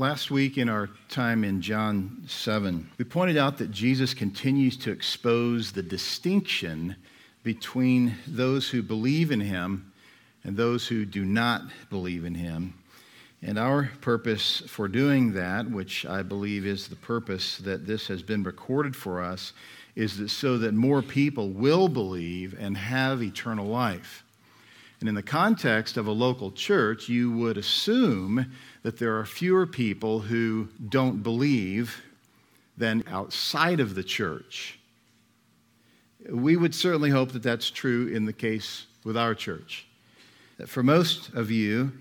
Last week, in our time in John 7, we pointed out that Jesus continues to expose the distinction between those who believe in him and those who do not believe in him. And our purpose for doing that, which I believe is the purpose that this has been recorded for us, is that so that more people will believe and have eternal life. And in the context of a local church, you would assume that there are fewer people who don't believe than outside of the church. We would certainly hope that that's true in the case with our church. That for most of you,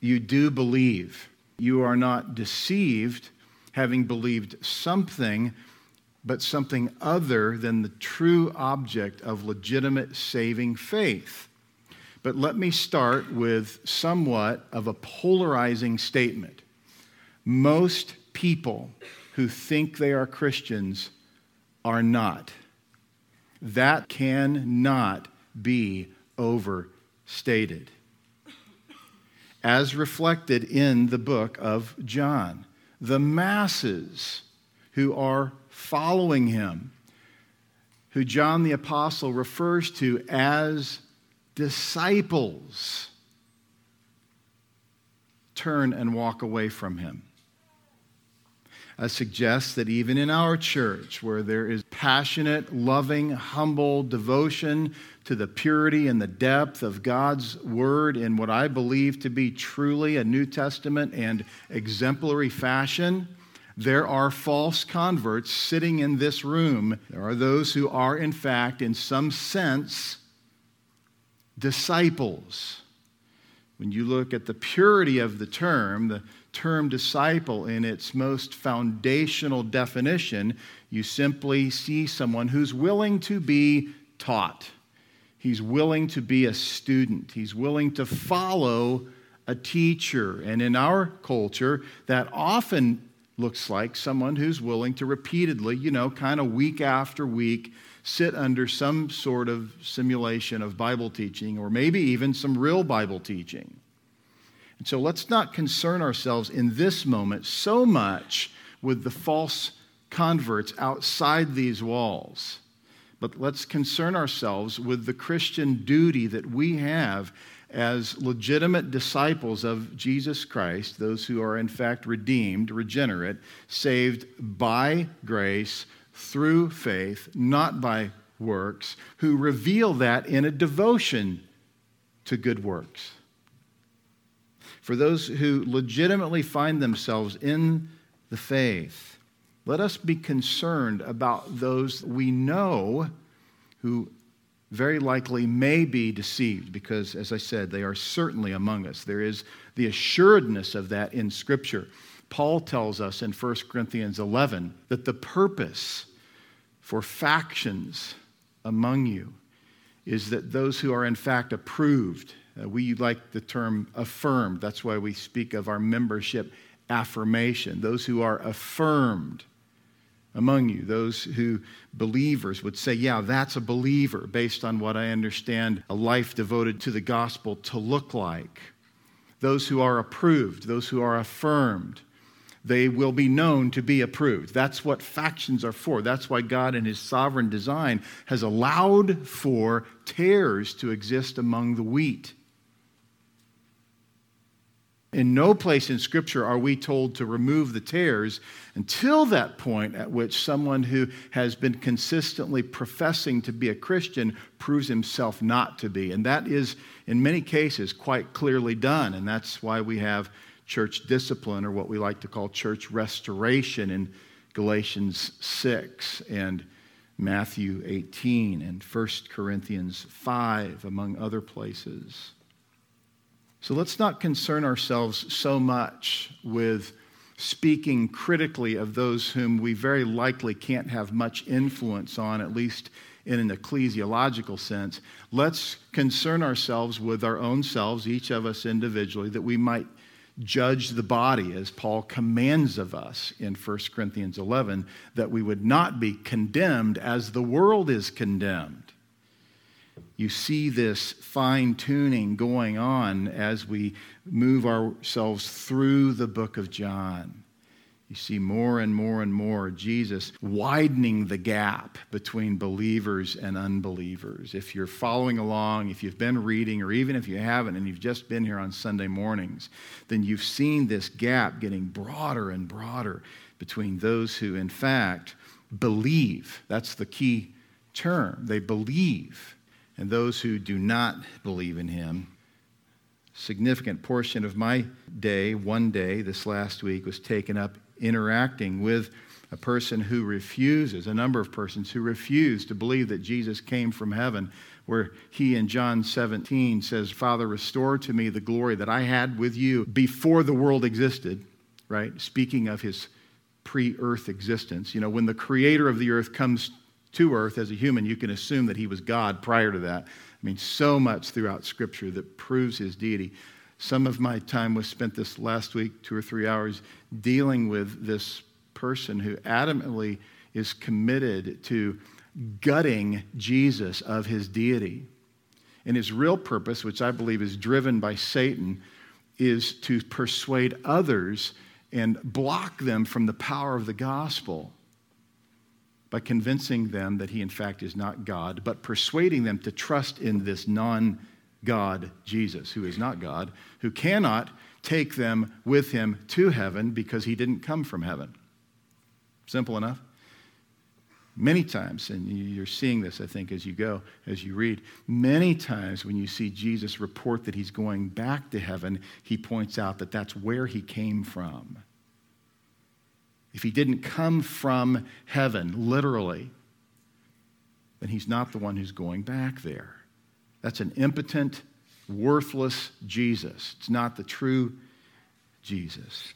you do believe. You are not deceived having believed something, but something other than the true object of legitimate saving faith. But let me start with somewhat of a polarizing statement. Most people who think they are Christians are not. That cannot be overstated. As reflected in the book of John, the masses who are following him, who John the Apostle refers to as disciples turn and walk away from him. I suggest that even in our church, where there is passionate, loving, humble devotion to the purity and the depth of God's word in what I believe to be truly a New Testament and exemplary fashion, there are false converts sitting in this room. There are those who are, in fact, in some sense, disciples. When you look at the purity of the term, the term disciple in its most foundational definition, you simply see someone who's willing to be taught. He's willing to be a student. He's willing to follow a teacher. And in our culture, that often looks like someone who's willing to repeatedly, you know, kind of week after week, sit under some sort of simulation of Bible teaching or maybe even some real Bible teaching. And so let's not concern ourselves in this moment so much with the false converts outside these walls, but let's concern ourselves with the Christian duty that we have as legitimate disciples of Jesus Christ, those who are in fact redeemed, regenerate, saved by grace through faith, not by works, who reveal that in a devotion to good works. For those who legitimately find themselves in the faith, let us be concerned about those we know who very likely may be deceived because, as I said, they are certainly among us. There is the assuredness of that in Scripture. Paul tells us in 1 Corinthians 11 that the purpose for factions among you is that those who are in fact approved, uh, we like the term affirmed. That's why we speak of our membership affirmation. Those who are affirmed among you, those who believers would say, Yeah, that's a believer based on what I understand a life devoted to the gospel to look like. Those who are approved, those who are affirmed, they will be known to be approved. That's what factions are for. That's why God, in His sovereign design, has allowed for tares to exist among the wheat. In no place in Scripture are we told to remove the tares until that point at which someone who has been consistently professing to be a Christian proves himself not to be. And that is, in many cases, quite clearly done. And that's why we have church discipline, or what we like to call church restoration in Galatians 6 and Matthew 18 and 1 Corinthians 5, among other places. So let's not concern ourselves so much with speaking critically of those whom we very likely can't have much influence on, at least in an ecclesiological sense. Let's concern ourselves with our own selves, each of us individually, that we might judge the body as Paul commands of us in 1 Corinthians 11, that we would not be condemned as the world is condemned. you see this fine tuning going on as we move ourselves through the book of John. You see more and more and more Jesus widening the gap between believers and unbelievers. If you're following along, if you've been reading, or even if you haven't and you've just been here on Sunday mornings, then you've seen this gap getting broader and broader between those who, in fact, believe. That's the key term. They believe. And those who do not believe in him significant portion of my day, one day this last week, was taken up interacting with a person who refuses, a number of persons who refuse to believe that Jesus came from heaven, where he in John 17 says, Father, restore to me the glory that I had with you before the world existed, right? Speaking of his pre earth existence. You know, when the creator of the earth comes to earth as a human, you can assume that he was God prior to that. I mean, so much throughout Scripture that proves his deity. Some of my time was spent this last week, two or three hours, dealing with this person who adamantly is committed to gutting Jesus of his deity. And his real purpose, which I believe is driven by Satan, is to persuade others and block them from the power of the gospel by convincing them that he, in fact, is not God, but persuading them to trust in this non God, Jesus, who is not God, who cannot take them with him to heaven because he didn't come from heaven. Simple enough. Many times, and you're seeing this, I think, as you go, as you read, many times when you see Jesus report that he's going back to heaven, he points out that that's where he came from. If he didn't come from heaven, literally, then he's not the one who's going back there. That's an impotent, worthless Jesus. It's not the true Jesus.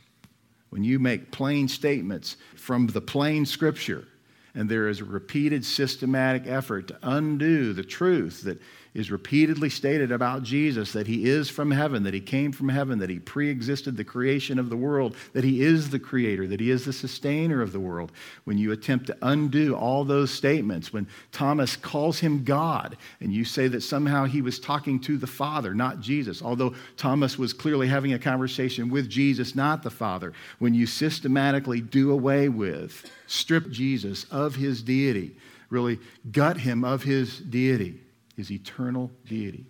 When you make plain statements from the plain scripture, and there is a repeated systematic effort to undo the truth that is repeatedly stated about Jesus that he is from heaven, that he came from heaven, that he pre existed the creation of the world, that he is the creator, that he is the sustainer of the world. When you attempt to undo all those statements, when Thomas calls him God, and you say that somehow he was talking to the Father, not Jesus, although Thomas was clearly having a conversation with Jesus, not the Father, when you systematically do away with, strip Jesus of his deity, really gut him of his deity his eternal deity.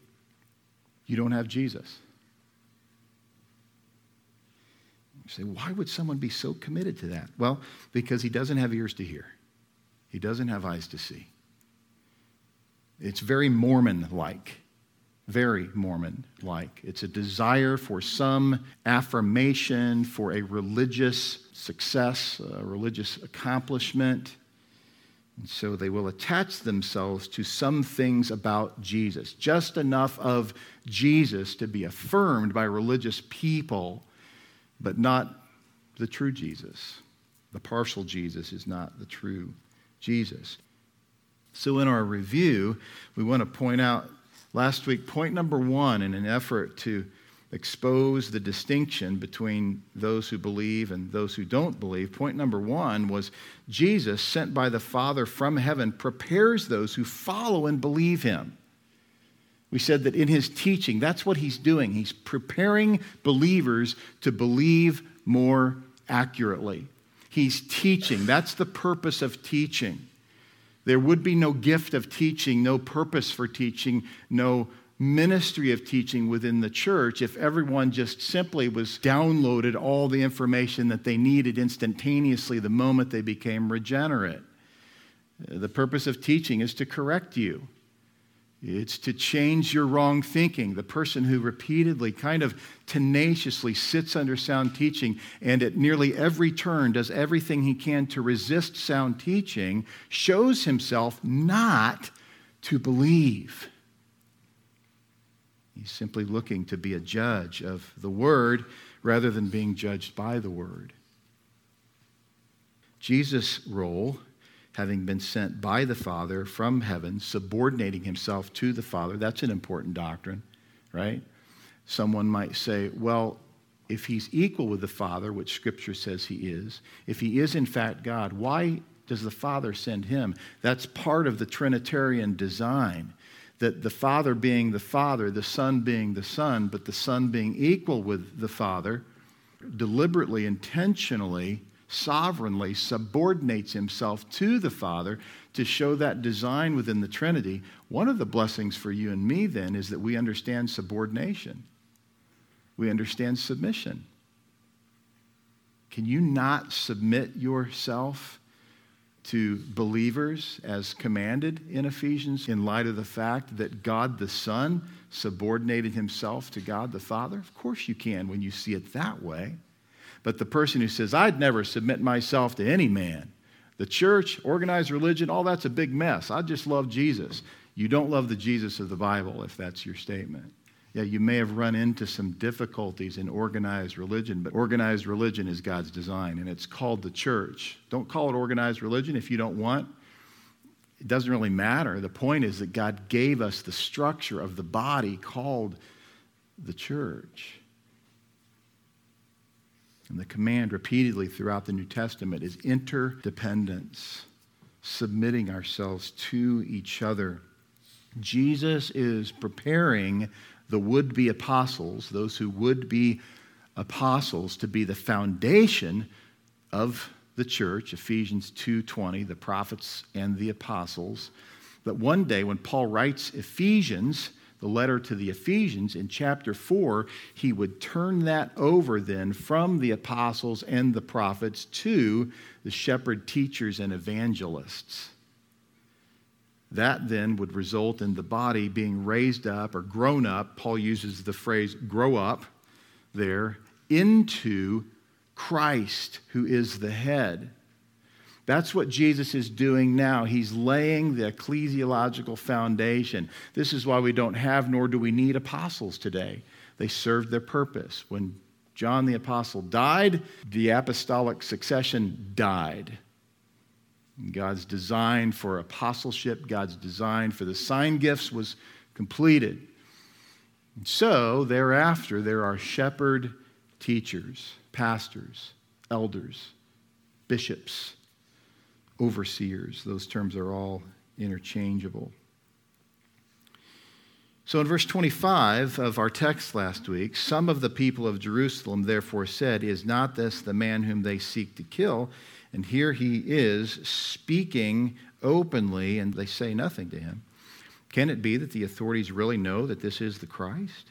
You don't have Jesus. You say, why would someone be so committed to that? Well, because he doesn't have ears to hear, he doesn't have eyes to see. It's very Mormon like. Very Mormon like. It's a desire for some affirmation, for a religious success, a religious accomplishment. And so they will attach themselves to some things about Jesus, just enough of Jesus to be affirmed by religious people, but not the true Jesus. The partial Jesus is not the true Jesus. So, in our review, we want to point out last week, point number one, in an effort to expose the distinction between those who believe and those who don't believe. Point number one was Jesus, sent by the Father from heaven, prepares those who follow and believe him. We said that in his teaching, that's what he's doing. He's preparing believers to believe more accurately. He's teaching. That's the purpose of teaching. There would be no gift of teaching, no purpose for teaching, no ministry of teaching within the church if everyone just simply was downloaded all the information that they needed instantaneously the moment they became regenerate. The purpose of teaching is to correct you. It's to change your wrong thinking. The person who repeatedly, kind of tenaciously sits under sound teaching and at nearly every turn does everything he can to resist sound teaching shows himself not to believe. He's simply looking to be a judge of the Word rather than being judged by the Word. Jesus' role, having been sent by the Father from heaven, subordinating himself to the Father, that's an important doctrine, right? Someone might say, well, if he's equal with the Father, which Scripture says he is, if he is in fact God, why does the Father send him? That's part of the Trinitarian design that the Father being the Father, the Son being the Son, but the Son being equal with the Father, deliberately, intentionally, sovereignly subordinates himself to the Father to show that design within the Trinity. One of the blessings for you and me then is that we understand subordination, we understand submission. Can you not submit yourself to believers as commanded in Ephesians in light of the fact that God the Son subordinated himself to God the Father? Of course you can when you see it that way. But the person who says, I'd never submit myself to any man, the church, organized religion, all that's a big mess. I just love Jesus. You don't love the Jesus of the Bible if that's your statement. Yeah, you may have run into some difficulties in organized religion, but organized religion is God's design, and it's called the church. Don't call it organized religion if you don't want. It doesn't really matter. The point is that God gave us the structure of the body called the church. And the command repeatedly throughout the New Testament is interdependence, submitting ourselves to each other. Jesus is preparing the would be apostles, those who would be apostles, to be the foundation of the church, Ephesians 2:20, the prophets and the apostles. That one day when Paul writes Ephesians, the letter to the Ephesians in chapter 4, he would turn that over then from the apostles and the prophets to the shepherd teachers and evangelists. That then would result in the body being raised up or grown up. Paul uses the phrase grow up there into Christ, who is the head. That's what Jesus is doing now. He's laying the ecclesiological foundation. This is why we don't have nor do we need apostles today. They served their purpose. When John the apostle died, the apostolic succession died. God's design for apostleship, God's design for the sign gifts was completed. And so, thereafter, there are shepherd teachers, pastors, elders, bishops, overseers. Those terms are all interchangeable. So in verse 25 of our text last week, some of the people of Jerusalem therefore said, Is not this the man whom they seek to kill? And here he is speaking openly, and they say nothing to him. Can it be that the authorities really know that this is the Christ?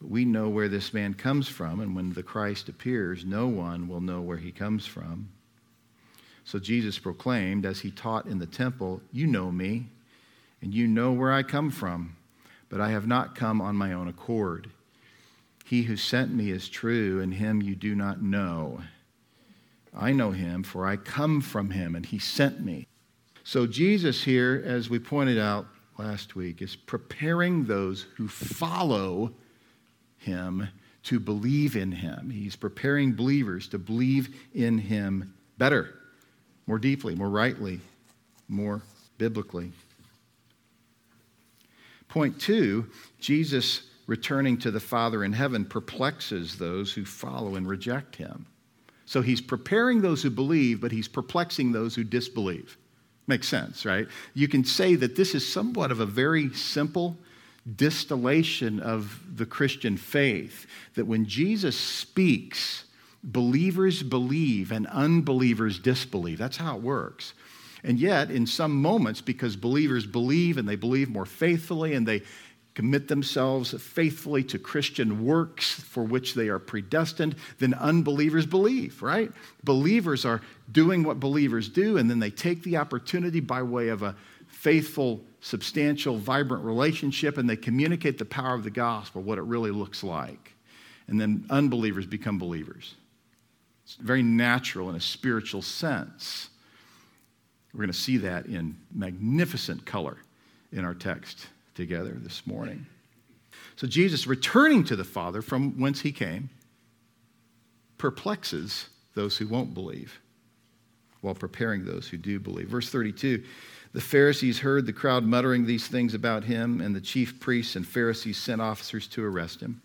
We know where this man comes from, and when the Christ appears, no one will know where he comes from. So Jesus proclaimed, as he taught in the temple, You know me, and you know where I come from, but I have not come on my own accord. He who sent me is true, and him you do not know. I know him, for I come from him, and he sent me. So, Jesus here, as we pointed out last week, is preparing those who follow him to believe in him. He's preparing believers to believe in him better, more deeply, more rightly, more biblically. Point two Jesus returning to the Father in heaven perplexes those who follow and reject him. So he's preparing those who believe, but he's perplexing those who disbelieve. Makes sense, right? You can say that this is somewhat of a very simple distillation of the Christian faith that when Jesus speaks, believers believe and unbelievers disbelieve. That's how it works. And yet, in some moments, because believers believe and they believe more faithfully and they commit themselves faithfully to Christian works for which they are predestined, then unbelievers believe, right? Believers are doing what believers do, and then they take the opportunity by way of a faithful, substantial, vibrant relationship, and they communicate the power of the gospel, what it really looks like. And then unbelievers become believers. It's very natural in a spiritual sense. We're going to see that in magnificent color in our text together this morning. So, Jesus returning to the Father from whence he came perplexes those who won't believe while preparing those who do believe. Verse 32 The Pharisees heard the crowd muttering these things about him, and the chief priests and Pharisees sent officers to arrest him.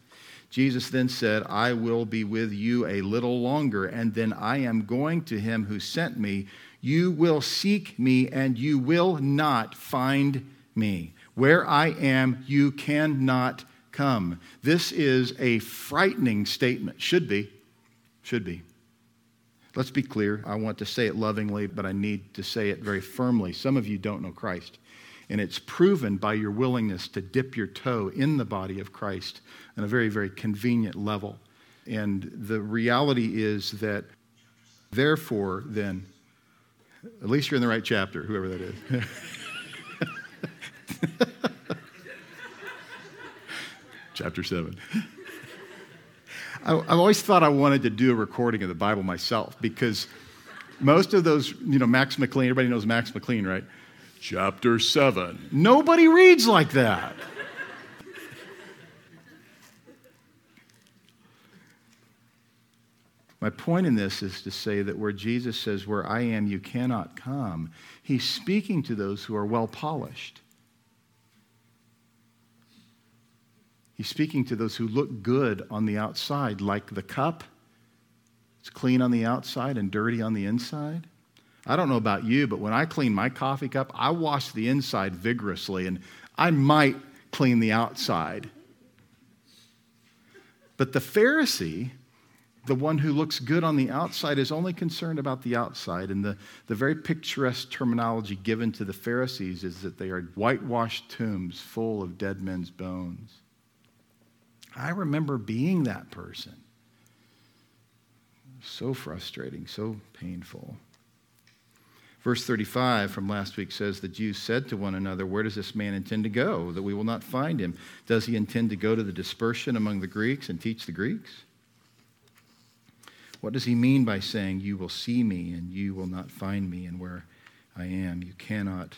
Jesus then said, I will be with you a little longer, and then I am going to him who sent me. You will seek me, and you will not find me. Where I am, you cannot come. This is a frightening statement. Should be. Should be. Let's be clear. I want to say it lovingly, but I need to say it very firmly. Some of you don't know Christ. And it's proven by your willingness to dip your toe in the body of Christ on a very, very convenient level. And the reality is that, therefore, then, at least you're in the right chapter, whoever that is. chapter 7. I, have always thought I wanted to do a recording of the Bible myself because most of those, you know, Max McLean, everybody knows Max McLean, right? Chapter 7. Nobody reads like that. My point in this is to say that where Jesus says, Where I am, you cannot come, he's speaking to those who are well polished. He's speaking to those who look good on the outside, like the cup. It's clean on the outside and dirty on the inside. I don't know about you, but when I clean my coffee cup, I wash the inside vigorously, and I might clean the outside. But the Pharisee the one who looks good on the outside is only concerned about the outside. And the, the very picturesque terminology given to the Pharisees is that they are whitewashed tombs full of dead men's bones. I remember being that person. So frustrating, so painful. Verse 35 from last week says the Jews said to one another, Where does this man intend to go, that we will not find him? Does he intend to go to the dispersion among the Greeks and teach the Greeks? What does he mean by saying, You will see me and you will not find me, and where I am, you cannot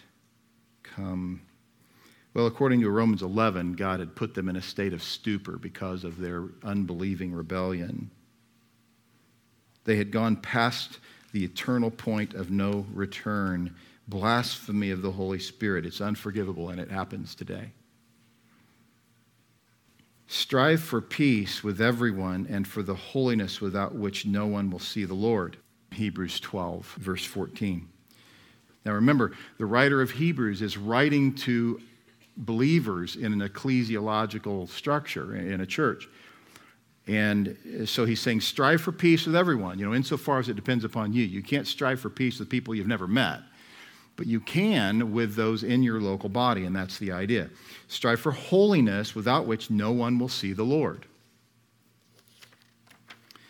come? Well, according to Romans 11, God had put them in a state of stupor because of their unbelieving rebellion. They had gone past the eternal point of no return, blasphemy of the Holy Spirit. It's unforgivable, and it happens today. Strive for peace with everyone and for the holiness without which no one will see the Lord. Hebrews 12, verse 14. Now remember, the writer of Hebrews is writing to believers in an ecclesiological structure, in a church. And so he's saying, strive for peace with everyone, you know, insofar as it depends upon you. You can't strive for peace with people you've never met but you can with those in your local body, and that's the idea. Strive for holiness without which no one will see the Lord.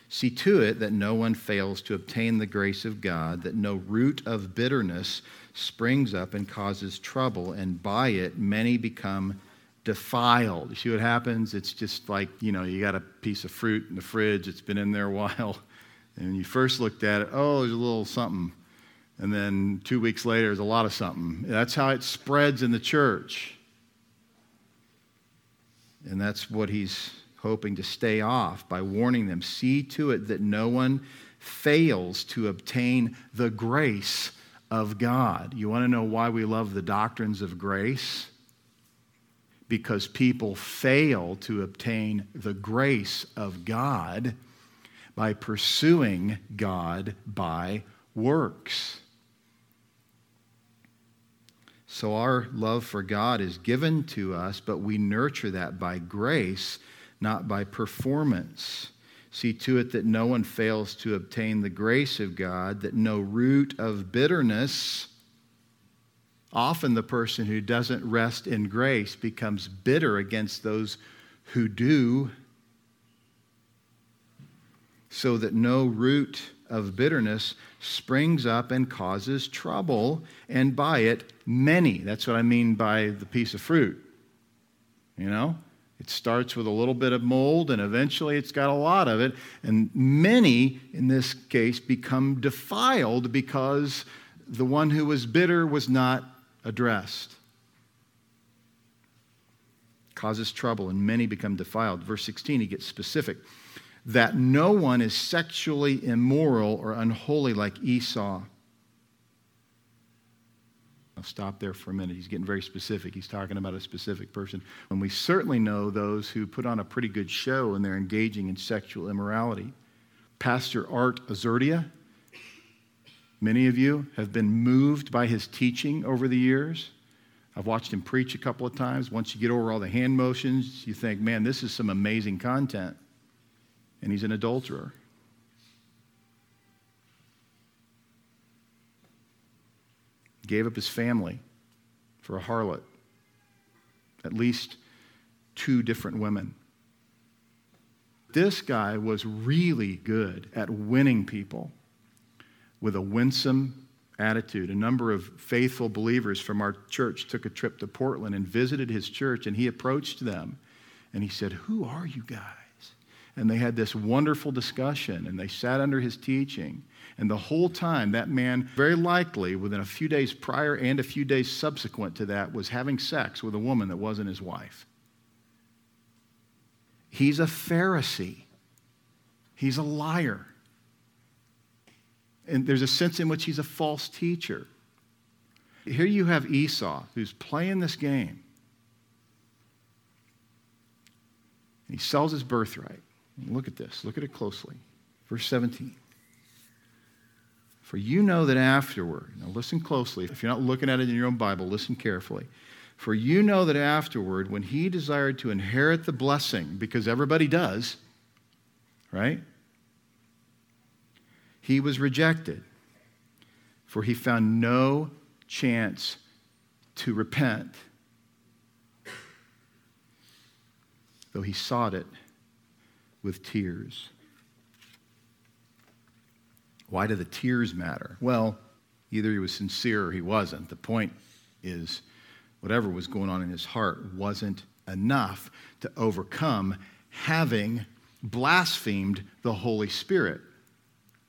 See to it that no one fails to obtain the grace of God, that no root of bitterness springs up and causes trouble, and by it many become defiled. You see what happens? It's just like, you know, you got a piece of fruit in the fridge, it's been in there a while, and you first looked at it, oh, there's a little something and then two weeks later, there's a lot of something. That's how it spreads in the church. And that's what he's hoping to stay off by warning them. See to it that no one fails to obtain the grace of God. You want to know why we love the doctrines of grace? Because people fail to obtain the grace of God by pursuing God by works. So our love for God is given to us, but we nurture that by grace, not by performance. See to it that no one fails to obtain the grace of God, that no root of bitterness. Often the person who doesn't rest in grace becomes bitter against those who do, so that no root of bitterness springs up and causes trouble, and by it, many. That's what I mean by the piece of fruit. You know? It starts with a little bit of mold, and eventually it's got a lot of it. And many, in this case, become defiled because the one who was bitter was not addressed. Causes trouble, and many become defiled. Verse 16, he gets specific that no one is sexually immoral or unholy like Esau. I'll stop there for a minute. He's getting very specific. He's talking about a specific person. And we certainly know those who put on a pretty good show and they're engaging in sexual immorality. Pastor Art Azurdia, many of you have been moved by his teaching over the years. I've watched him preach a couple of times. Once you get over all the hand motions, you think, man, this is some amazing content. And he's an adulterer. Gave up his family for a harlot. At least two different women. This guy was really good at winning people with a winsome attitude. A number of faithful believers from our church took a trip to Portland and visited his church, and he approached them and he said, Who are you guys? And they had this wonderful discussion, and they sat under his teaching. And the whole time, that man, very likely within a few days prior and a few days subsequent to that, was having sex with a woman that wasn't his wife. He's a Pharisee, he's a liar and there's a sense in which he's a false teacher. Here you have Esau who's playing this game. He sells his birthright. Look at this, look at it closely. Verse 17. For you know that afterward, now listen closely. If you're not looking at it in your own Bible, listen carefully. For you know that afterward, when he desired to inherit the blessing, because everybody does, right? he was rejected, for he found no chance to repent, though he sought it with tears. Why do the tears matter? Well, either he was sincere or he wasn't. The point is, whatever was going on in his heart wasn't enough to overcome having blasphemed the Holy Spirit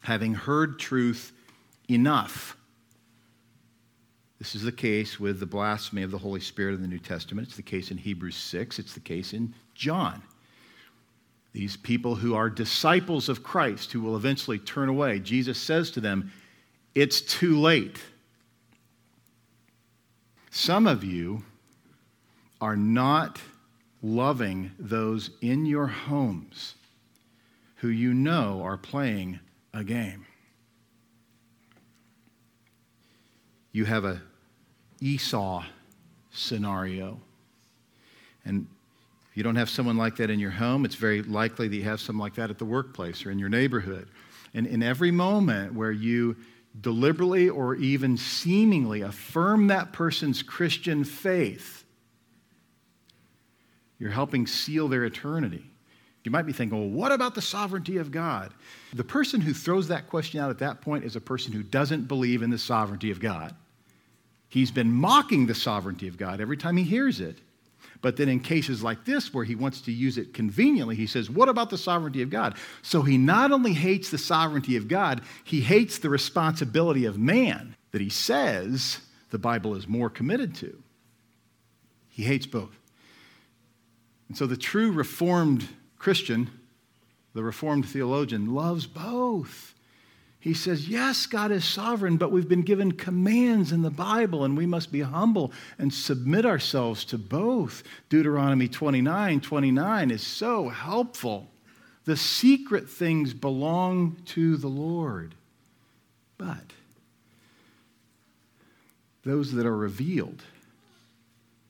having heard truth enough. This is the case with the blasphemy of the Holy Spirit in the New Testament. It's the case in Hebrews 6. It's the case in John. These people who are disciples of Christ, who will eventually turn away, Jesus says to them, It's too late. Some of you are not loving those in your homes who you know are playing a game. You have a Esau scenario. And you don't have someone like that in your home, it's very likely that you have someone like that at the workplace or in your neighborhood. And in every moment where you deliberately or even seemingly affirm that person's Christian faith, you're helping seal their eternity. You might be thinking, well, what about the sovereignty of God? The person who throws that question out at that point is a person who doesn't believe in the sovereignty of God. He's been mocking the sovereignty of God every time he hears it. But then in cases like this, where he wants to use it conveniently, he says, What about the sovereignty of God? So he not only hates the sovereignty of God, he hates the responsibility of man that he says the Bible is more committed to. He hates both. And so the true Reformed Christian, the Reformed theologian, loves both. He says, Yes, God is sovereign, but we've been given commands in the Bible, and we must be humble and submit ourselves to both. Deuteronomy 29 29 is so helpful. The secret things belong to the Lord, but those that are revealed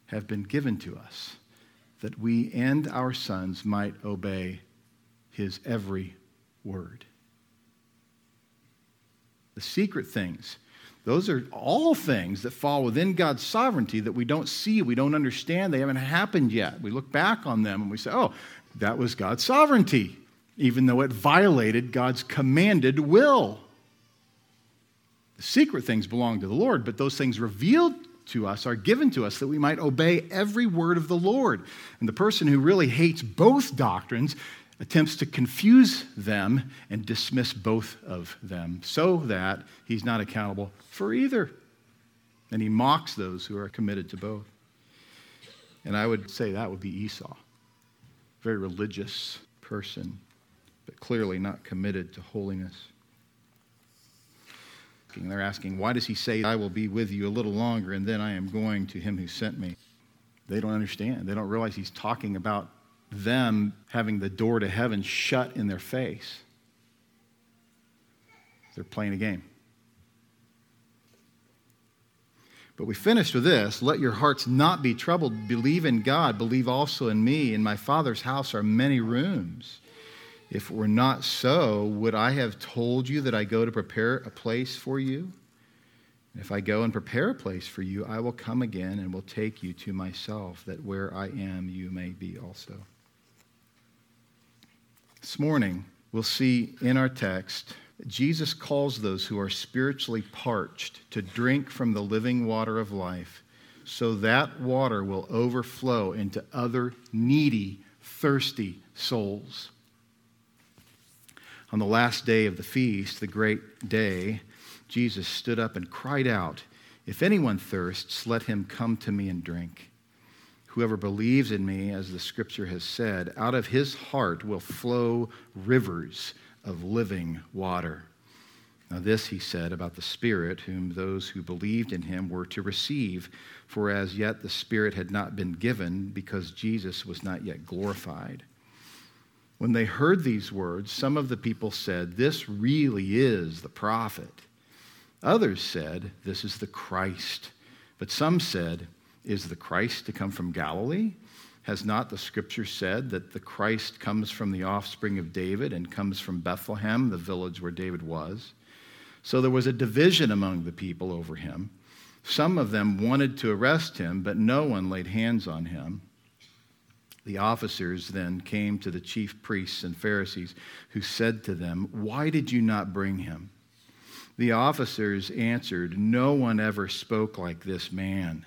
have been given to us that we and our sons might obey his every word. The secret things, those are all things that fall within God's sovereignty that we don't see, we don't understand, they haven't happened yet. We look back on them and we say, oh, that was God's sovereignty, even though it violated God's commanded will. The secret things belong to the Lord, but those things revealed to us are given to us that we might obey every word of the Lord. And the person who really hates both doctrines attempts to confuse them and dismiss both of them so that he's not accountable for either. And he mocks those who are committed to both. And I would say that would be Esau. Very religious person, but clearly not committed to holiness. And They're asking, why does he say, I will be with you a little longer and then I am going to him who sent me? They don't understand. They don't realize he's talking about them having the door to heaven shut in their face. They're playing a game. But we finished with this let your hearts not be troubled. Believe in God, believe also in me. In my Father's house are many rooms. If it were not so, would I have told you that I go to prepare a place for you? If I go and prepare a place for you, I will come again and will take you to myself, that where I am, you may be also. This morning, we'll see in our text Jesus calls those who are spiritually parched to drink from the living water of life, so that water will overflow into other needy, thirsty souls. On the last day of the feast, the great day, Jesus stood up and cried out, If anyone thirsts, let him come to me and drink. Whoever believes in me, as the scripture has said, out of his heart will flow rivers of living water. Now, this he said about the Spirit, whom those who believed in him were to receive, for as yet the Spirit had not been given because Jesus was not yet glorified. When they heard these words, some of the people said, This really is the prophet. Others said, This is the Christ. But some said, Is the Christ to come from Galilee? Has not the scripture said that the Christ comes from the offspring of David and comes from Bethlehem, the village where David was? So there was a division among the people over him. Some of them wanted to arrest him, but no one laid hands on him. The officers then came to the chief priests and Pharisees, who said to them, Why did you not bring him? The officers answered, No one ever spoke like this man.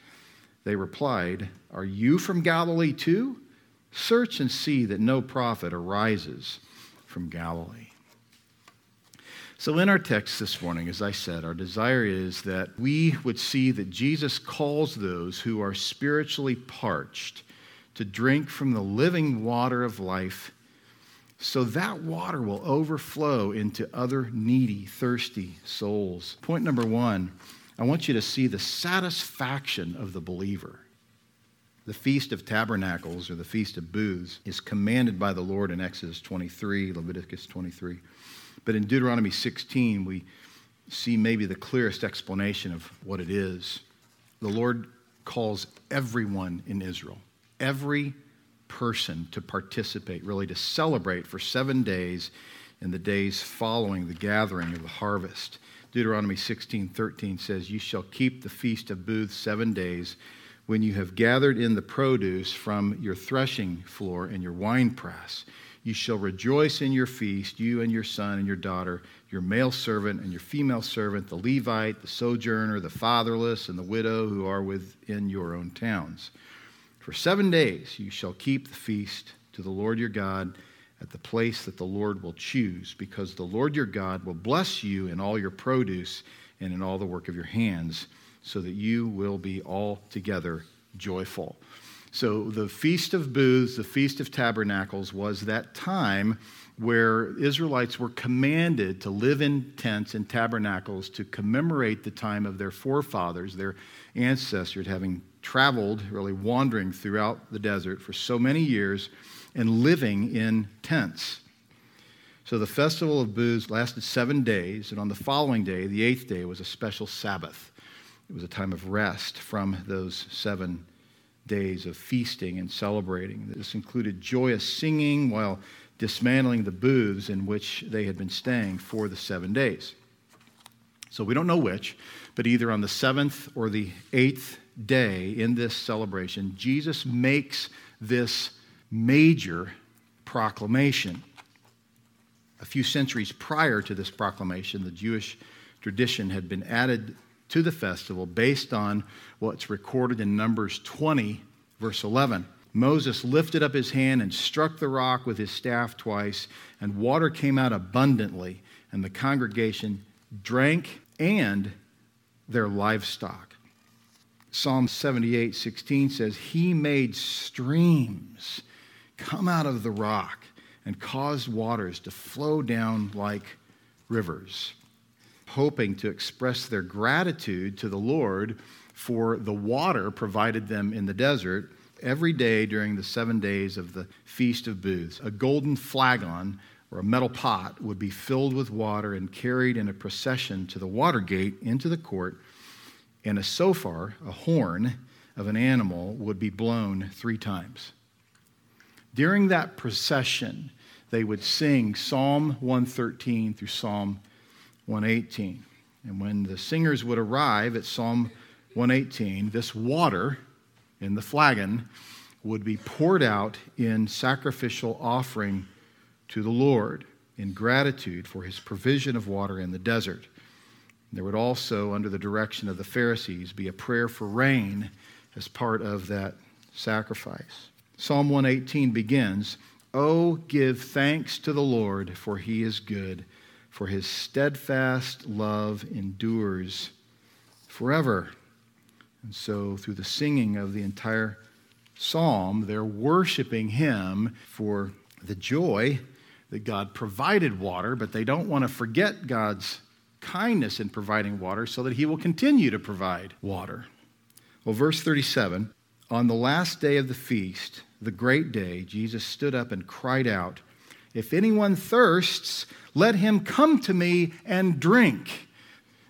They replied, Are you from Galilee too? Search and see that no prophet arises from Galilee. So, in our text this morning, as I said, our desire is that we would see that Jesus calls those who are spiritually parched to drink from the living water of life so that water will overflow into other needy, thirsty souls. Point number one I want you to see the satisfaction of the believer. The Feast of Tabernacles, or the Feast of Booths, is commanded by the Lord in Exodus 23, Leviticus 23. But in Deuteronomy 16, we see maybe the clearest explanation of what it is. The Lord calls everyone in Israel, every person to participate, really to celebrate for seven days in the days following the gathering of the harvest. Deuteronomy 16 13 says, You shall keep the feast of booths seven days when you have gathered in the produce from your threshing floor and your winepress. You shall rejoice in your feast, you and your son and your daughter, your male servant and your female servant, the Levite, the sojourner, the fatherless, and the widow who are within your own towns. For seven days you shall keep the feast to the Lord your God at the place that the Lord will choose, because the Lord your God will bless you in all your produce and in all the work of your hands so that you will be altogether joyful. So, the Feast of Booths, the Feast of Tabernacles, was that time where Israelites were commanded to live in tents and tabernacles to commemorate the time of their forefathers, their ancestors, having traveled, really wandering throughout the desert for so many years and living in tents. So the festival of booths lasted seven days, and on the following day, the eighth day, was a special Sabbath. It was a time of rest from those seven days of feasting and celebrating. This included joyous singing while dismantling the booths in which they had been staying for the seven days. So we don't know which, but either on the seventh or the eighth day in this celebration, Jesus makes this major proclamation. A few centuries prior to this proclamation, the Jewish tradition had been added to the festival based on what's recorded in Numbers 20, verse 11. Moses lifted up his hand and struck the rock with his staff twice, and water came out abundantly, and the congregation drank and their livestock. Psalm 78 16 says, He made streams come out of the rock and caused waters to flow down like rivers, hoping to express their gratitude to the Lord for the water provided them in the desert every day during the seven days of the Feast of Booths. A golden flagon or a metal pot would be filled with water and carried in a procession to the water gate into the court, and a shofar, a horn of an animal, would be blown three times. During that procession, they would sing Psalm 113 through Psalm 118. And when the singers would arrive at Psalm 118, this water in the flagon would be poured out in sacrificial offering to the Lord in gratitude for his provision of water in the desert. There would also, under the direction of the Pharisees, be a prayer for rain as part of that sacrifice. Psalm 118 begins Oh, give thanks to the Lord, for he is good, for his steadfast love endures forever. And so, through the singing of the entire psalm, they're worshiping him for the joy that God provided water, but they don't want to forget God's kindness in providing water so that he will continue to provide water. Well, verse 37 on the last day of the feast, the great day, Jesus stood up and cried out, If anyone thirsts, let him come to me and drink.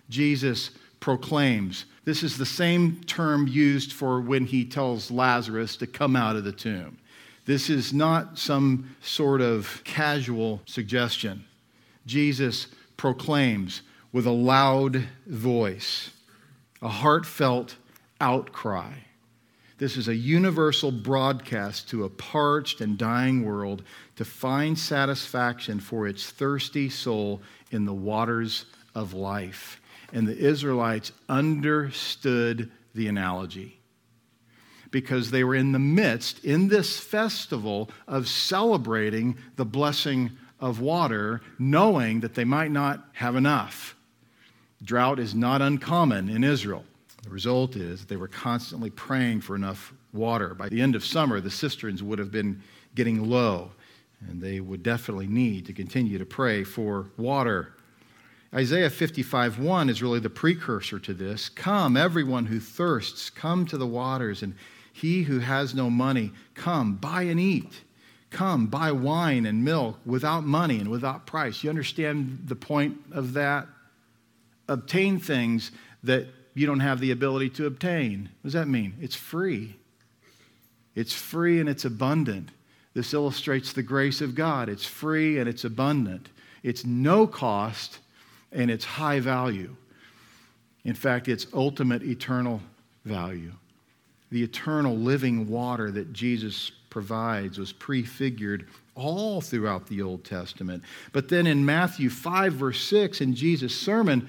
Jesus proclaims. This is the same term used for when he tells Lazarus to come out of the tomb. This is not some sort of casual suggestion. Jesus proclaims with a loud voice, a heartfelt outcry. This is a universal broadcast to a parched and dying world to find satisfaction for its thirsty soul in the waters of life. And the Israelites understood the analogy because they were in the midst, in this festival, of celebrating the blessing of water, knowing that they might not have enough. Drought is not uncommon in Israel. The result is that they were constantly praying for enough water. By the end of summer, the cisterns would have been getting low, and they would definitely need to continue to pray for water. Isaiah 55 1 is really the precursor to this. Come, everyone who thirsts, come to the waters, and he who has no money, come, buy and eat. Come, buy wine and milk without money and without price. You understand the point of that? Obtain things that you don't have the ability to obtain. What does that mean? It's free. It's free and it's abundant. This illustrates the grace of God. It's free and it's abundant. It's no cost and it's high value. In fact, it's ultimate eternal value the eternal living water that Jesus provides was prefigured all throughout the Old Testament. But then in Matthew 5, verse 6, in Jesus' sermon,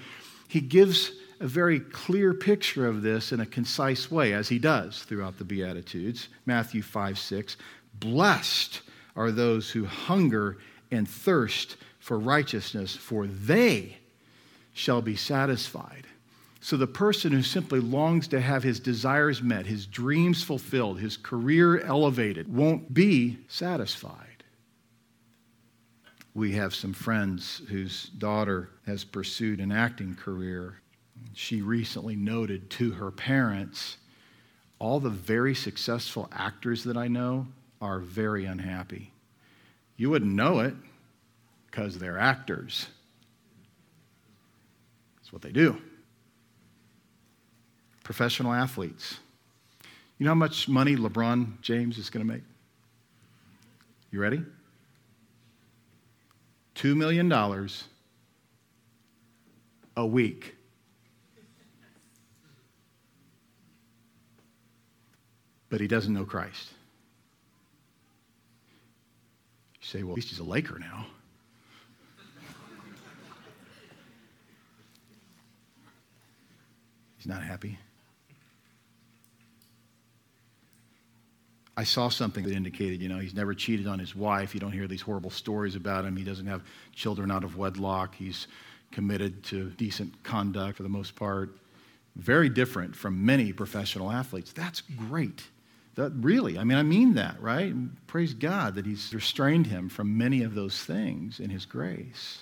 he gives a very clear picture of this in a concise way, as he does throughout the Beatitudes. Matthew 5, 6. Blessed are those who hunger and thirst for righteousness, for they shall be satisfied. So the person who simply longs to have his desires met, his dreams fulfilled, his career elevated, won't be satisfied. We have some friends whose daughter has pursued an acting career. She recently noted to her parents all the very successful actors that I know are very unhappy. You wouldn't know it because they're actors. That's what they do professional athletes. You know how much money LeBron James is going to make? You ready? $2 million a week. But he doesn't know Christ. You say, well, at least he's a Laker now. He's not happy. I saw something that indicated, you know, he's never cheated on his wife. You don't hear these horrible stories about him. He doesn't have children out of wedlock. He's committed to decent conduct for the most part. Very different from many professional athletes. That's great. That really, I mean, I mean that, right? Praise God that He's restrained him from many of those things in His grace.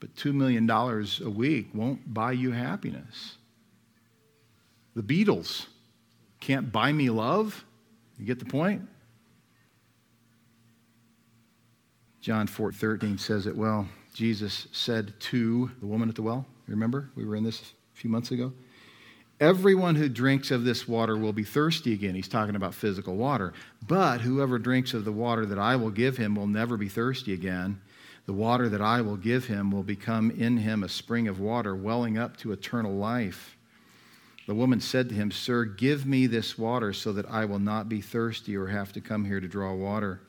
But $2 million a week won't buy you happiness. The Beatles can't buy me love. You get the point? John 4 13 says it well. Jesus said to the woman at the well, remember? We were in this a few months ago. Everyone who drinks of this water will be thirsty again. He's talking about physical water. But whoever drinks of the water that I will give him will never be thirsty again. The water that I will give him will become in him a spring of water welling up to eternal life. The woman said to him, Sir, give me this water so that I will not be thirsty or have to come here to draw water.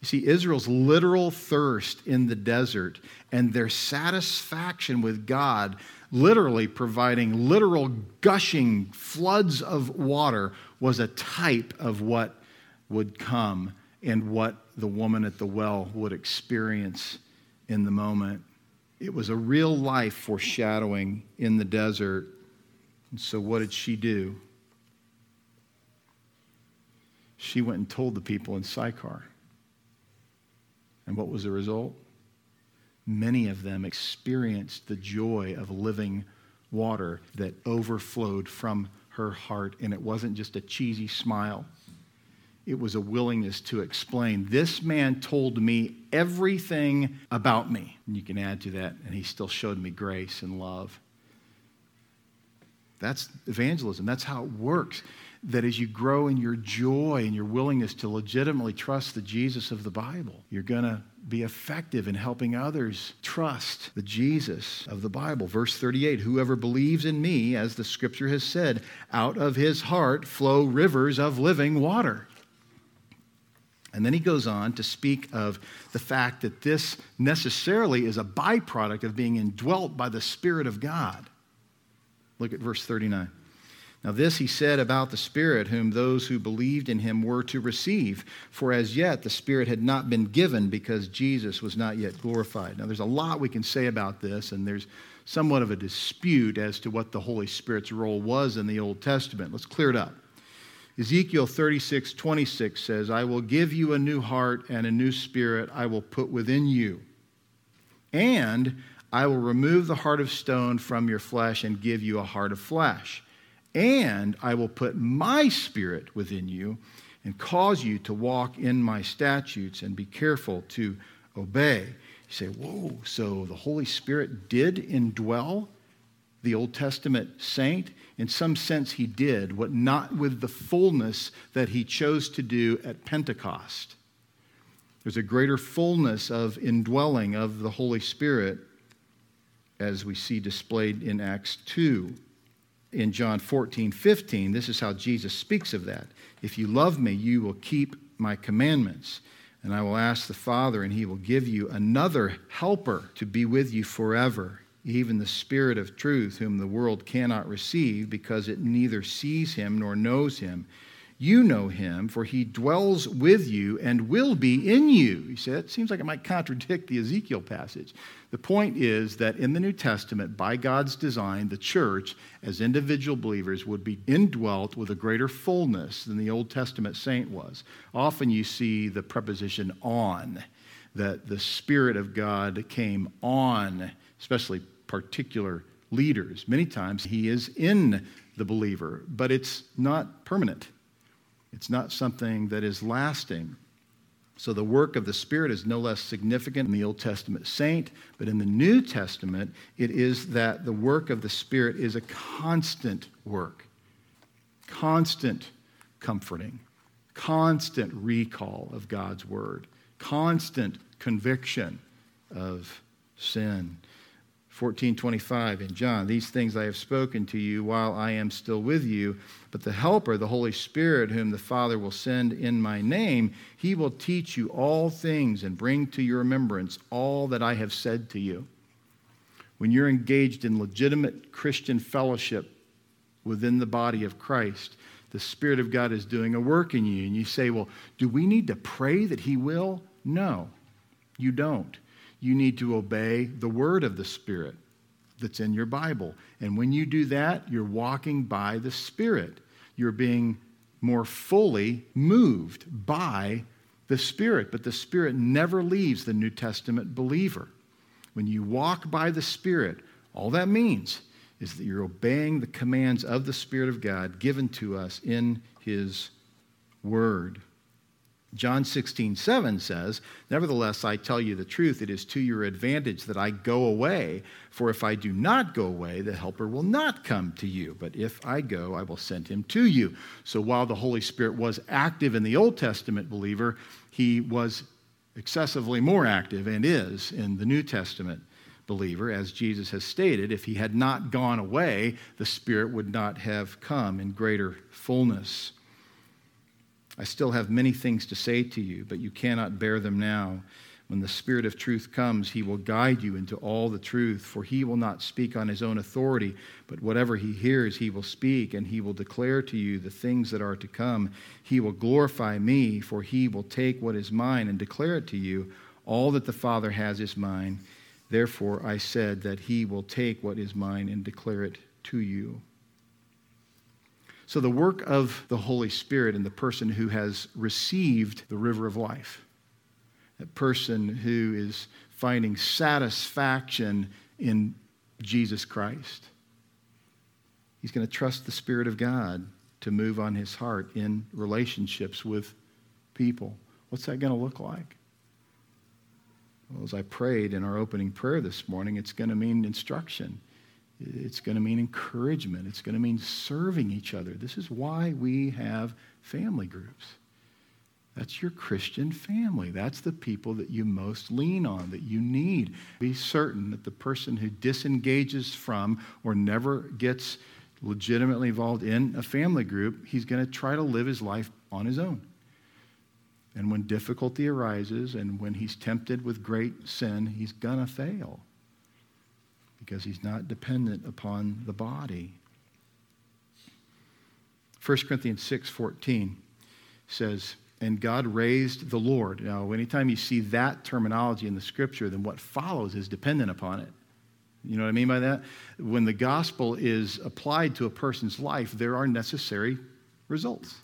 You see, Israel's literal thirst in the desert and their satisfaction with God, literally providing literal gushing floods of water, was a type of what would come and what the woman at the well would experience in the moment. It was a real life foreshadowing in the desert and so, what did she do? She went and told the people in Sychar. And what was the result? Many of them experienced the joy of living water that overflowed from her heart. And it wasn't just a cheesy smile, it was a willingness to explain. This man told me everything about me. And you can add to that, and he still showed me grace and love. That's evangelism. That's how it works. That as you grow in your joy and your willingness to legitimately trust the Jesus of the Bible, you're going to be effective in helping others trust the Jesus of the Bible. Verse 38 Whoever believes in me, as the scripture has said, out of his heart flow rivers of living water. And then he goes on to speak of the fact that this necessarily is a byproduct of being indwelt by the Spirit of God. Look at verse 39. Now, this he said about the Spirit, whom those who believed in him were to receive, for as yet the Spirit had not been given because Jesus was not yet glorified. Now, there's a lot we can say about this, and there's somewhat of a dispute as to what the Holy Spirit's role was in the Old Testament. Let's clear it up. Ezekiel 36, 26 says, I will give you a new heart and a new spirit I will put within you. And I will remove the heart of stone from your flesh and give you a heart of flesh. And I will put my spirit within you and cause you to walk in my statutes and be careful to obey. You say, whoa, so the Holy Spirit did indwell the Old Testament saint? In some sense, he did, but not with the fullness that he chose to do at Pentecost. There's a greater fullness of indwelling of the Holy Spirit as we see displayed in Acts 2. In John 14, 15, this is how Jesus speaks of that. If you love me, you will keep my commandments. And I will ask the Father, and he will give you another helper to be with you forever, even the Spirit of truth, whom the world cannot receive because it neither sees him nor knows him. You know him, for he dwells with you and will be in you. He said, it seems like it might contradict the Ezekiel passage. The point is that in the New Testament, by God's design, the church, as individual believers, would be indwelt with a greater fullness than the Old Testament saint was. Often you see the preposition on, that the Spirit of God came on, especially particular leaders. Many times he is in the believer, but it's not permanent. It's not something that is lasting. So the work of the Spirit is no less significant in the Old Testament saint, but in the New Testament, it is that the work of the Spirit is a constant work, constant comforting, constant recall of God's word, constant conviction of sin. 1425 in John, these things I have spoken to you while I am still with you. But the Helper, the Holy Spirit, whom the Father will send in my name, he will teach you all things and bring to your remembrance all that I have said to you. When you're engaged in legitimate Christian fellowship within the body of Christ, the Spirit of God is doing a work in you. And you say, Well, do we need to pray that He will? No, you don't you need to obey the word of the Spirit. that's in your Bible. And when you do that, you're walking by the Spirit. You're being more fully moved by the Spirit. But the Spirit never leaves the New Testament believer. When you walk by the Spirit, all that means is that you're obeying the commands of the Spirit of God given to us in His Word. John 16, 7 says, Nevertheless, I tell you the truth, it is to your advantage that I go away. For if I do not go away, the Helper will not come to you. But if I go, I will send him to you. So while the Holy Spirit was active in the Old Testament believer, he was excessively more active and is in the New Testament believer. As Jesus has stated, if he had not gone away, the Spirit would not have come in greater fullness. I still have many things to say to you, but you cannot bear them now. When the Spirit of truth comes, he will guide you into all the truth, for he will not speak on his own authority, but whatever he hears, he will speak, and he will declare to you the things that are to come. He will glorify me, for he will take what is mine and declare it to you. All that the Father has is mine. Therefore, I said that he will take what is mine and declare it to you. So, the work of the Holy Spirit in the person who has received the river of life, that person who is finding satisfaction in Jesus Christ, he's going to trust the Spirit of God to move on his heart in relationships with people. What's that going to look like? Well, as I prayed in our opening prayer this morning, it's going to mean instruction. It's going to mean encouragement. It's going to mean serving each other. This is why we have family groups. That's your Christian family. That's the people that you most lean on, that you need. Be certain that the person who disengages from or never gets legitimately involved in a family group, he's going to try to live his life on his own. And when difficulty arises and when he's tempted with great sin, he's going to fail because he's not dependent upon the body. 1 Corinthians 6:14 says, "And God raised the Lord." Now, anytime you see that terminology in the scripture, then what follows is dependent upon it. You know what I mean by that? When the gospel is applied to a person's life, there are necessary results.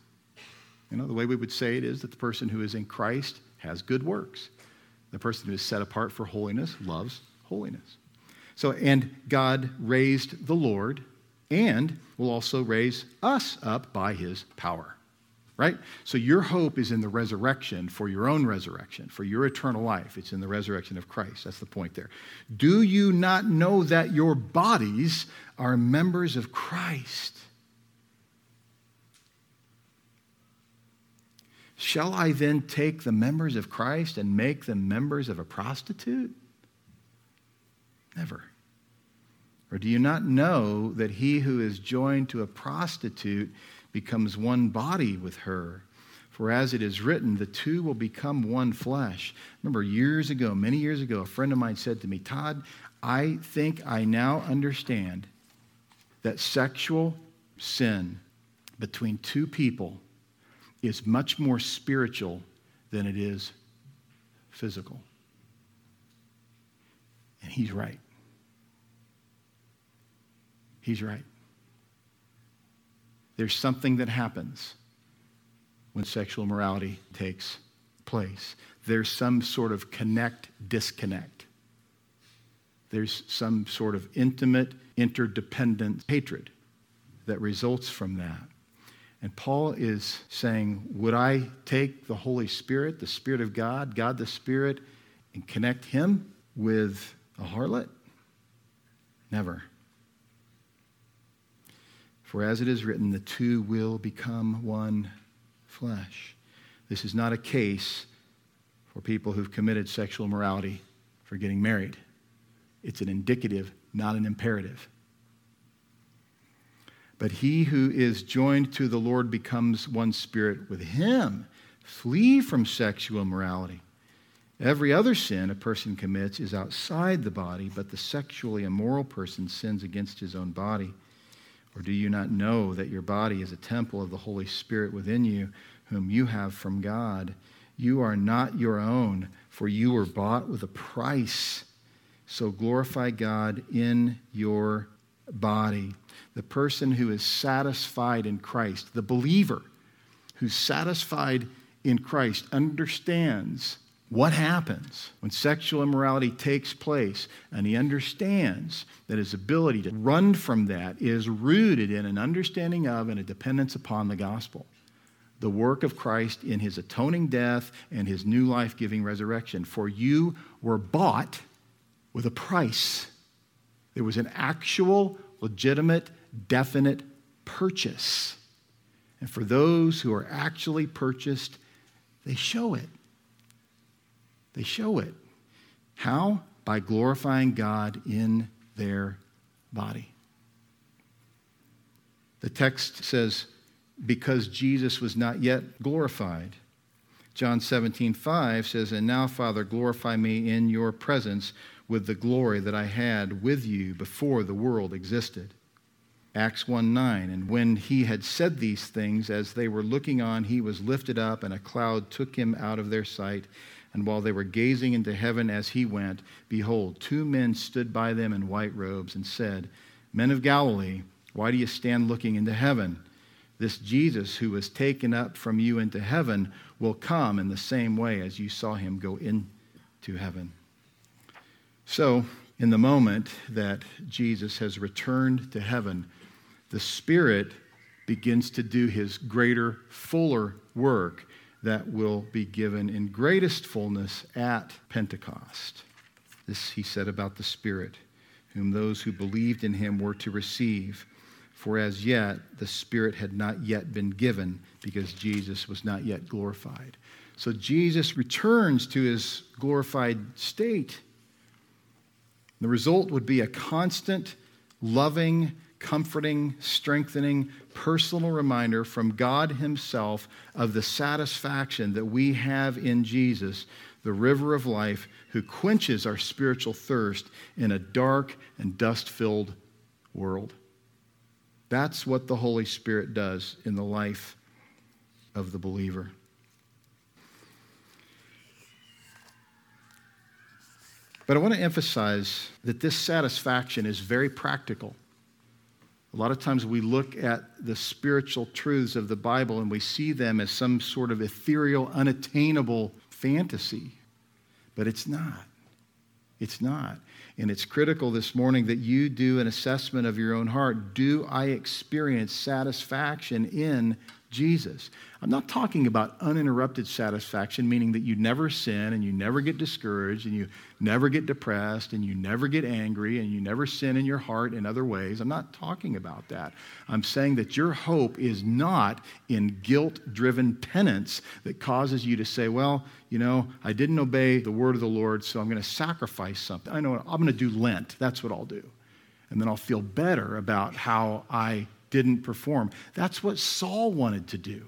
You know, the way we would say it is that the person who is in Christ has good works. The person who is set apart for holiness loves holiness. So, and God raised the Lord and will also raise us up by his power. Right? So your hope is in the resurrection for your own resurrection, for your eternal life. It's in the resurrection of Christ. That's the point there. Do you not know that your bodies are members of Christ? Shall I then take the members of Christ and make them members of a prostitute? Never. Or do you not know that he who is joined to a prostitute becomes one body with her? For as it is written, the two will become one flesh. Remember, years ago, many years ago, a friend of mine said to me, Todd, I think I now understand that sexual sin between two people is much more spiritual than it is physical. And he's right. He's right. There's something that happens when sexual morality takes place. There's some sort of connect disconnect. There's some sort of intimate, interdependent hatred that results from that. And Paul is saying, Would I take the Holy Spirit, the Spirit of God, God the Spirit, and connect him with a harlot? Never. For as it is written, the two will become one flesh. This is not a case for people who've committed sexual immorality for getting married. It's an indicative, not an imperative. But he who is joined to the Lord becomes one spirit with him. Flee from sexual immorality. Every other sin a person commits is outside the body, but the sexually immoral person sins against his own body. Or do you not know that your body is a temple of the Holy Spirit within you, whom you have from God? You are not your own, for you were bought with a price. So glorify God in your body. The person who is satisfied in Christ, the believer who's satisfied in Christ, understands what happens when sexual immorality takes place, and he understands that his ability to run from that is rooted in an understanding of and a dependence upon the gospel. The work of Christ in his atoning death and his new life giving resurrection. For you were bought with a price. There was an actual, legitimate, definite purchase. And for those who are actually purchased, they show it. They show it. How? By glorifying God in their body. The text says, because Jesus was not yet glorified. John 17, 5 says, And now, Father, glorify me in your presence with the glory that I had with you before the world existed. Acts 1 9. And when he had said these things, as they were looking on, he was lifted up, and a cloud took him out of their sight. And while they were gazing into heaven as he went, behold, two men stood by them in white robes and said, Men of Galilee, why do you stand looking into heaven? This Jesus who was taken up from you into heaven will come in the same way as you saw him go into heaven. So, in the moment that Jesus has returned to heaven, the Spirit begins to do his greater, fuller work that will be given in greatest fullness at Pentecost. This he said about the Spirit, whom those who believed in him were to receive. For as yet the Spirit had not yet been given because Jesus was not yet glorified. So Jesus returns to his glorified state. The result would be a constant, loving, comforting, strengthening, personal reminder from God Himself of the satisfaction that we have in Jesus, the river of life, who quenches our spiritual thirst in a dark and dust filled world. That's what the Holy Spirit does in the life of the believer. But I want to emphasize that this satisfaction is very practical. A lot of times we look at the spiritual truths of the Bible and we see them as some sort of ethereal, unattainable fantasy. But it's not. It's not. And it's critical this morning that you do an assessment of your own heart. Do I experience satisfaction in Jesus? I'm not talking about uninterrupted satisfaction, meaning that you never sin and you never get discouraged and you never get depressed and you never get angry and you never sin in your heart in other ways. I'm not talking about that. I'm saying that your hope is not in guilt driven penance that causes you to say, well, you know, I didn't obey the word of the Lord, so I'm going to sacrifice something. I know I'm going to do Lent. That's what I'll do. And then I'll feel better about how I didn't perform. That's what Saul wanted to do.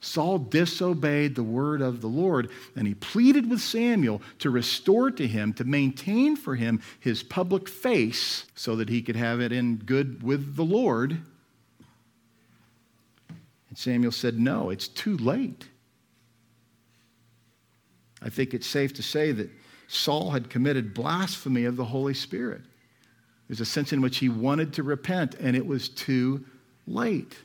Saul disobeyed the word of the Lord, and he pleaded with Samuel to restore to him, to maintain for him his public face so that he could have it in good with the Lord. And Samuel said, No, it's too late. I think it's safe to say that Saul had committed blasphemy of the Holy Spirit. There's a sense in which he wanted to repent, and it was too late.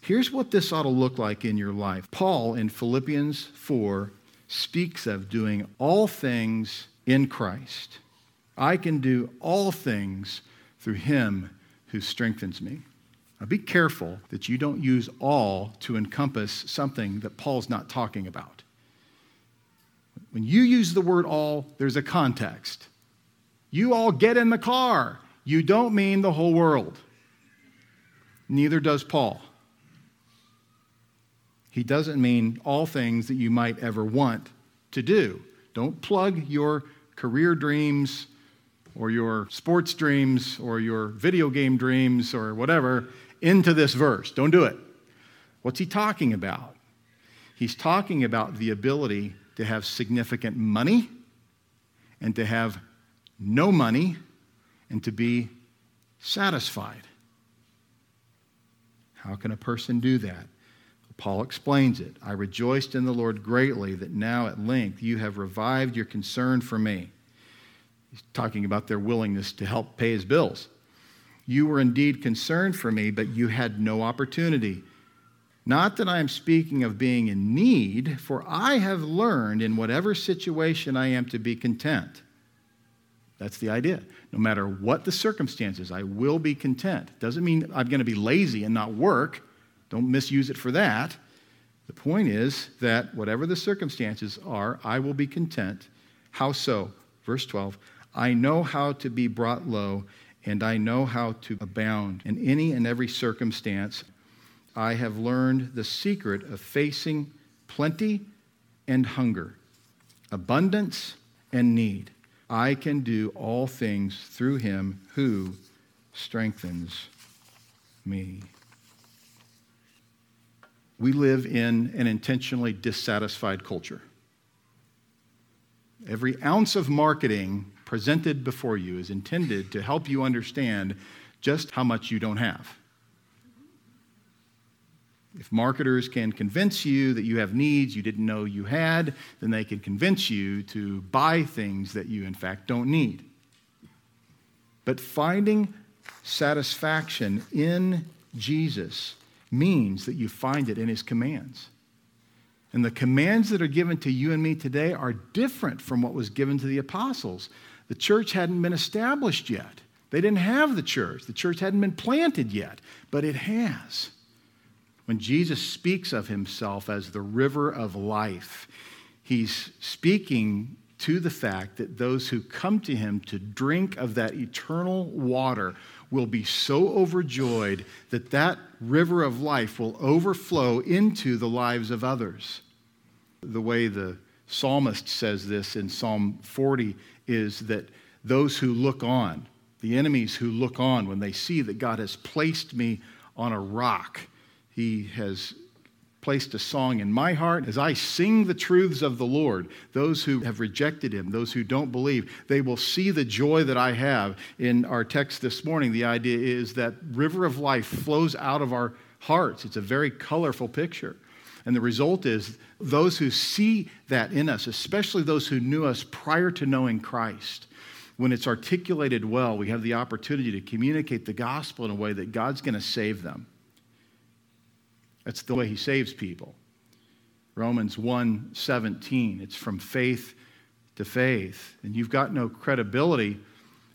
Here's what this ought to look like in your life. Paul in Philippians 4 speaks of doing all things in Christ. I can do all things through him who strengthens me. Now be careful that you don't use all to encompass something that Paul's not talking about. When you use the word all, there's a context. You all get in the car. You don't mean the whole world. Neither does Paul. He doesn't mean all things that you might ever want to do. Don't plug your career dreams or your sports dreams or your video game dreams or whatever into this verse. Don't do it. What's he talking about? He's talking about the ability to have significant money and to have no money and to be satisfied. How can a person do that? Paul explains it. I rejoiced in the Lord greatly that now at length you have revived your concern for me. He's talking about their willingness to help pay his bills. You were indeed concerned for me, but you had no opportunity. Not that I am speaking of being in need, for I have learned in whatever situation I am to be content. That's the idea. No matter what the circumstances, I will be content. Doesn't mean I'm going to be lazy and not work. Don't misuse it for that. The point is that whatever the circumstances are, I will be content. How so? Verse 12 I know how to be brought low, and I know how to abound. In any and every circumstance, I have learned the secret of facing plenty and hunger, abundance and need. I can do all things through him who strengthens me. We live in an intentionally dissatisfied culture. Every ounce of marketing presented before you is intended to help you understand just how much you don't have. If marketers can convince you that you have needs you didn't know you had, then they can convince you to buy things that you, in fact, don't need. But finding satisfaction in Jesus means that you find it in his commands. And the commands that are given to you and me today are different from what was given to the apostles. The church hadn't been established yet. They didn't have the church. The church hadn't been planted yet, but it has. When Jesus speaks of himself as the river of life, he's speaking to the fact that those who come to him to drink of that eternal water will be so overjoyed that that river of life will overflow into the lives of others. The way the psalmist says this in Psalm 40 is that those who look on, the enemies who look on when they see that God has placed me on a rock, He has placed a song in my heart as I sing the truths of the Lord. Those who have rejected him, those who don't believe, they will see the joy that I have. In our text this morning, the idea is that river of life flows out of our hearts. It's a very colorful picture. And the result is those who see that in us, especially those who knew us prior to knowing Christ, when it's articulated well, we have the opportunity to communicate the gospel in a way that God's going to save them. That's the way he saves people. Romans 1:17, it's from faith to faith. And you've got no credibility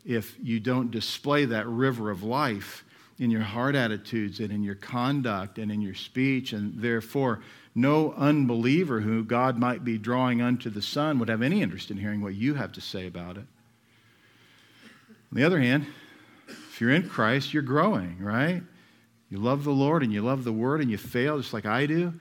if you don't display that river of life in your heart attitudes and in your conduct and in your speech. And therefore, no unbeliever who God might be drawing unto the Son would have any interest in hearing what you have to say about it. On the other hand, if you're in Christ, you're growing, right? You love the Lord and you love the Word and you fail just like I do,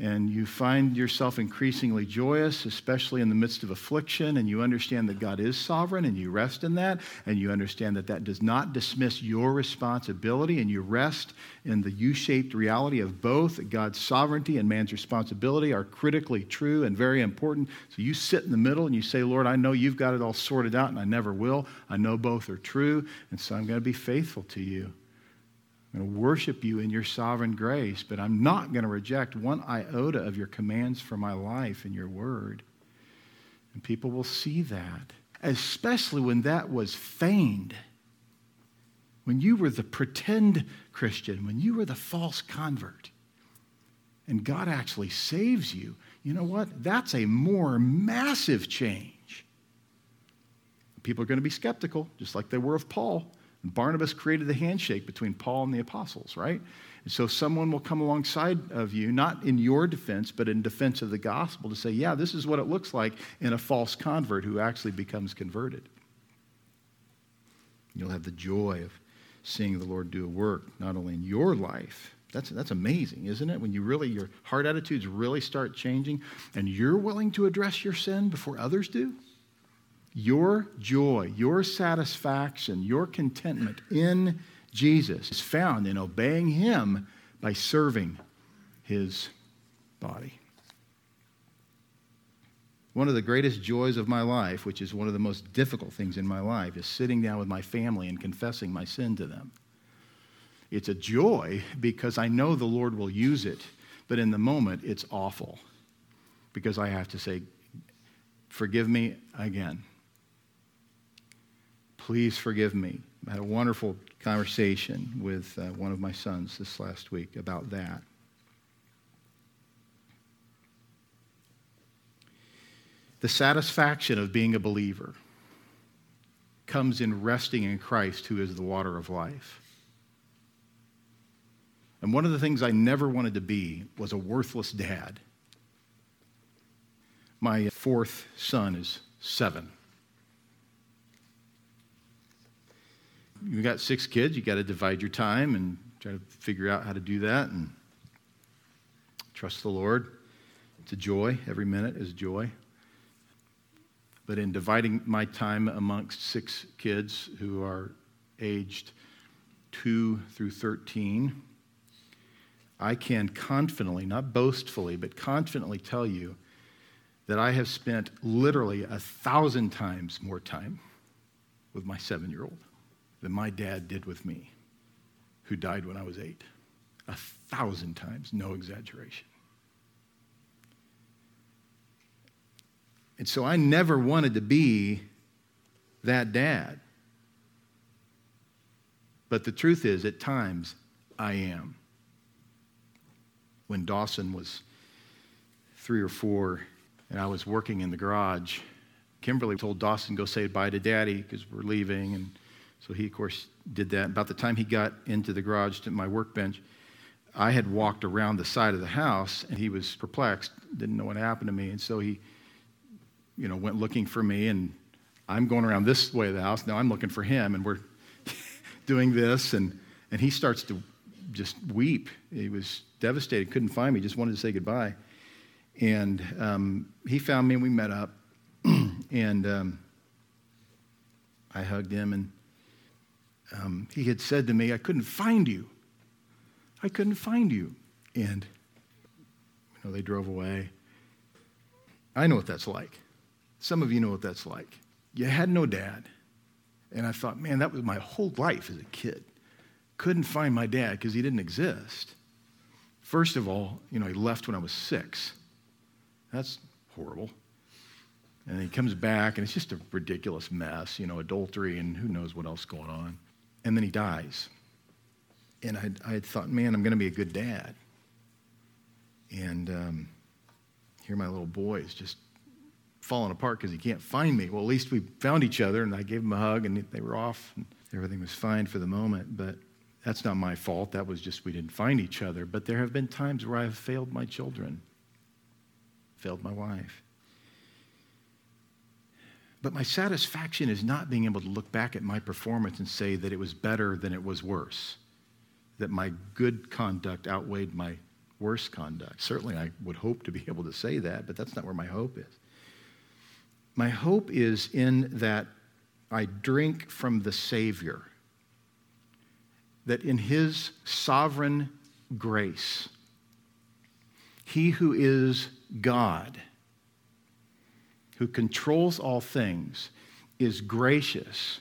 and you find yourself increasingly joyous, especially in the midst of affliction, and you understand that God is sovereign and you rest in that, and you understand that that does not dismiss your responsibility, and you rest in the U shaped reality of both God's sovereignty and man's responsibility are critically true and very important. So you sit in the middle and you say, Lord, I know you've got it all sorted out, and I never will. I know both are true, and so I'm going to be faithful to you. I'm going to worship you in your sovereign grace, but I'm not going to reject one iota of your commands for my life and your word. And people will see that, especially when that was feigned. When you were the pretend Christian, when you were the false convert, and God actually saves you, you know what? That's a more massive change. People are going to be skeptical, just like they were of Paul. Barnabas created the handshake between Paul and the apostles, right? And so someone will come alongside of you, not in your defense, but in defense of the gospel, to say, yeah, this is what it looks like in a false convert who actually becomes converted. You'll have the joy of seeing the Lord do a work, not only in your life. That's, that's amazing, isn't it? When you really, your heart attitudes really start changing and you're willing to address your sin before others do. Your joy, your satisfaction, your contentment in Jesus is found in obeying Him by serving His body. One of the greatest joys of my life, which is one of the most difficult things in my life, is sitting down with my family and confessing my sin to them. It's a joy because I know the Lord will use it But in the moment, it's awful because I have to say, Forgive me again. Please forgive me. I had a wonderful conversation with uh, one of my sons this last week about that. The satisfaction of being a believer comes in resting in Christ, who is the water of life. And one of the things I never wanted to be was a worthless dad. My fourth son is seven. You got six kids, you got to divide your time and try to figure out how to do that and trust the Lord. It's a joy. Every minute is joy. But in dividing my time amongst six kids who are aged 2 through 13, I can confidently, not boastfully, but confidently tell you that I have spent literally a thousand times more time with my seven year old than my dad did with me, who died when I was eight. A thousand times, no exaggeration. And so I never wanted to be that dad. But the truth is, at times, I am. When Dawson was three or four and I was working in the garage, Kimberly told Dawson, go say bye to daddy because we're leaving. And so he, of course, did that. About the time he got into the garage to my workbench, I had walked around the side of the house and he was perplexed, didn't know what happened to me. And so he you know, went looking for me, and I'm going around this way of the house. Now I'm looking for him, and we're doing this, and, and he starts to just weep. He was devastated, couldn't find me, just wanted to say goodbye. And um, he found me, and we met up, and um, I hugged him, and um, he had said to me, I couldn't find you. I couldn't find you. And, you know, they drove away. I know what that's like. Some of you know what that's like. You had no dad. And I thought, man, that was my whole life as a kid. Couldn't find my dad because he didn't exist. First of all, you know, he left when I was six. That's horrible. And he comes back, and it's just a ridiculous mess, you know, adultery and who knows what else going on. And then he dies. And I, I thought, man, I'm going to be a good dad. And um, here my little boy is just falling apart because he can't find me. Well, at least we found each other, and I gave him a hug, and they were off, and everything was fine for the moment. But that's not my fault. That was just we didn't find each other. But there have been times where I have failed my children, failed my wife. But my satisfaction is not being able to look back at my performance and say that it was better than it was worse, that my good conduct outweighed my worse conduct. Certainly, I would hope to be able to say that, but that's not where my hope is. My hope is in that I drink from the Savior, that in His sovereign grace, He who is God, who controls all things, is gracious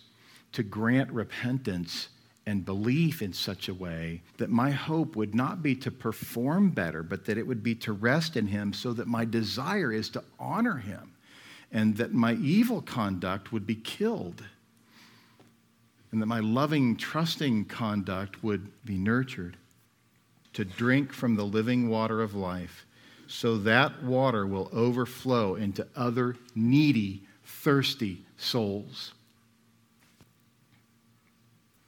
to grant repentance and belief in such a way that my hope would not be to perform better, but that it would be to rest in Him so that my desire is to honor Him and that my evil conduct would be killed, and that my loving, trusting conduct would be nurtured to drink from the living water of life, so that water will overflow into other needy, thirsty souls.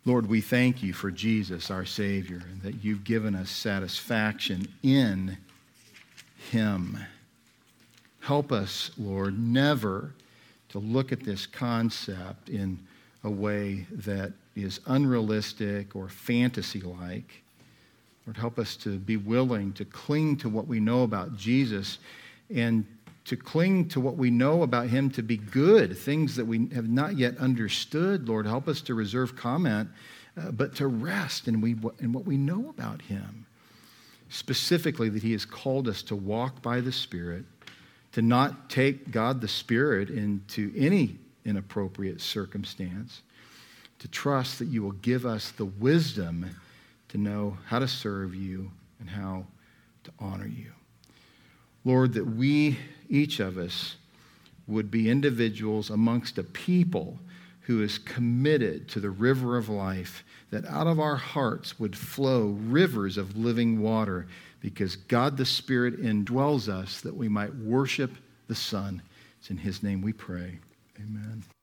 Lord, we thank you for Jesus, our Savior, and that you've given us satisfaction in Him. Help us, Lord, never to look at this concept in a way that is unrealistic or fantasy like. Lord, help us to be willing to cling to what we know about Jesus and to cling to what we know about him to be good, things that we have not yet understood. Lord, help us to reserve comment, uh, but to rest in, we, in what we know about him. Specifically, that he has called us to walk by the Spirit to not take God the Spirit into any inappropriate circumstance, to trust that you will give us the wisdom to know how to serve you and how to honor you. Lord, that we, each of us, would be individuals amongst a people who is committed to the river of life, that out of our hearts would flow rivers of living water, because God the Spirit indwells us that we might worship the Son. It's in His name we pray. Amen.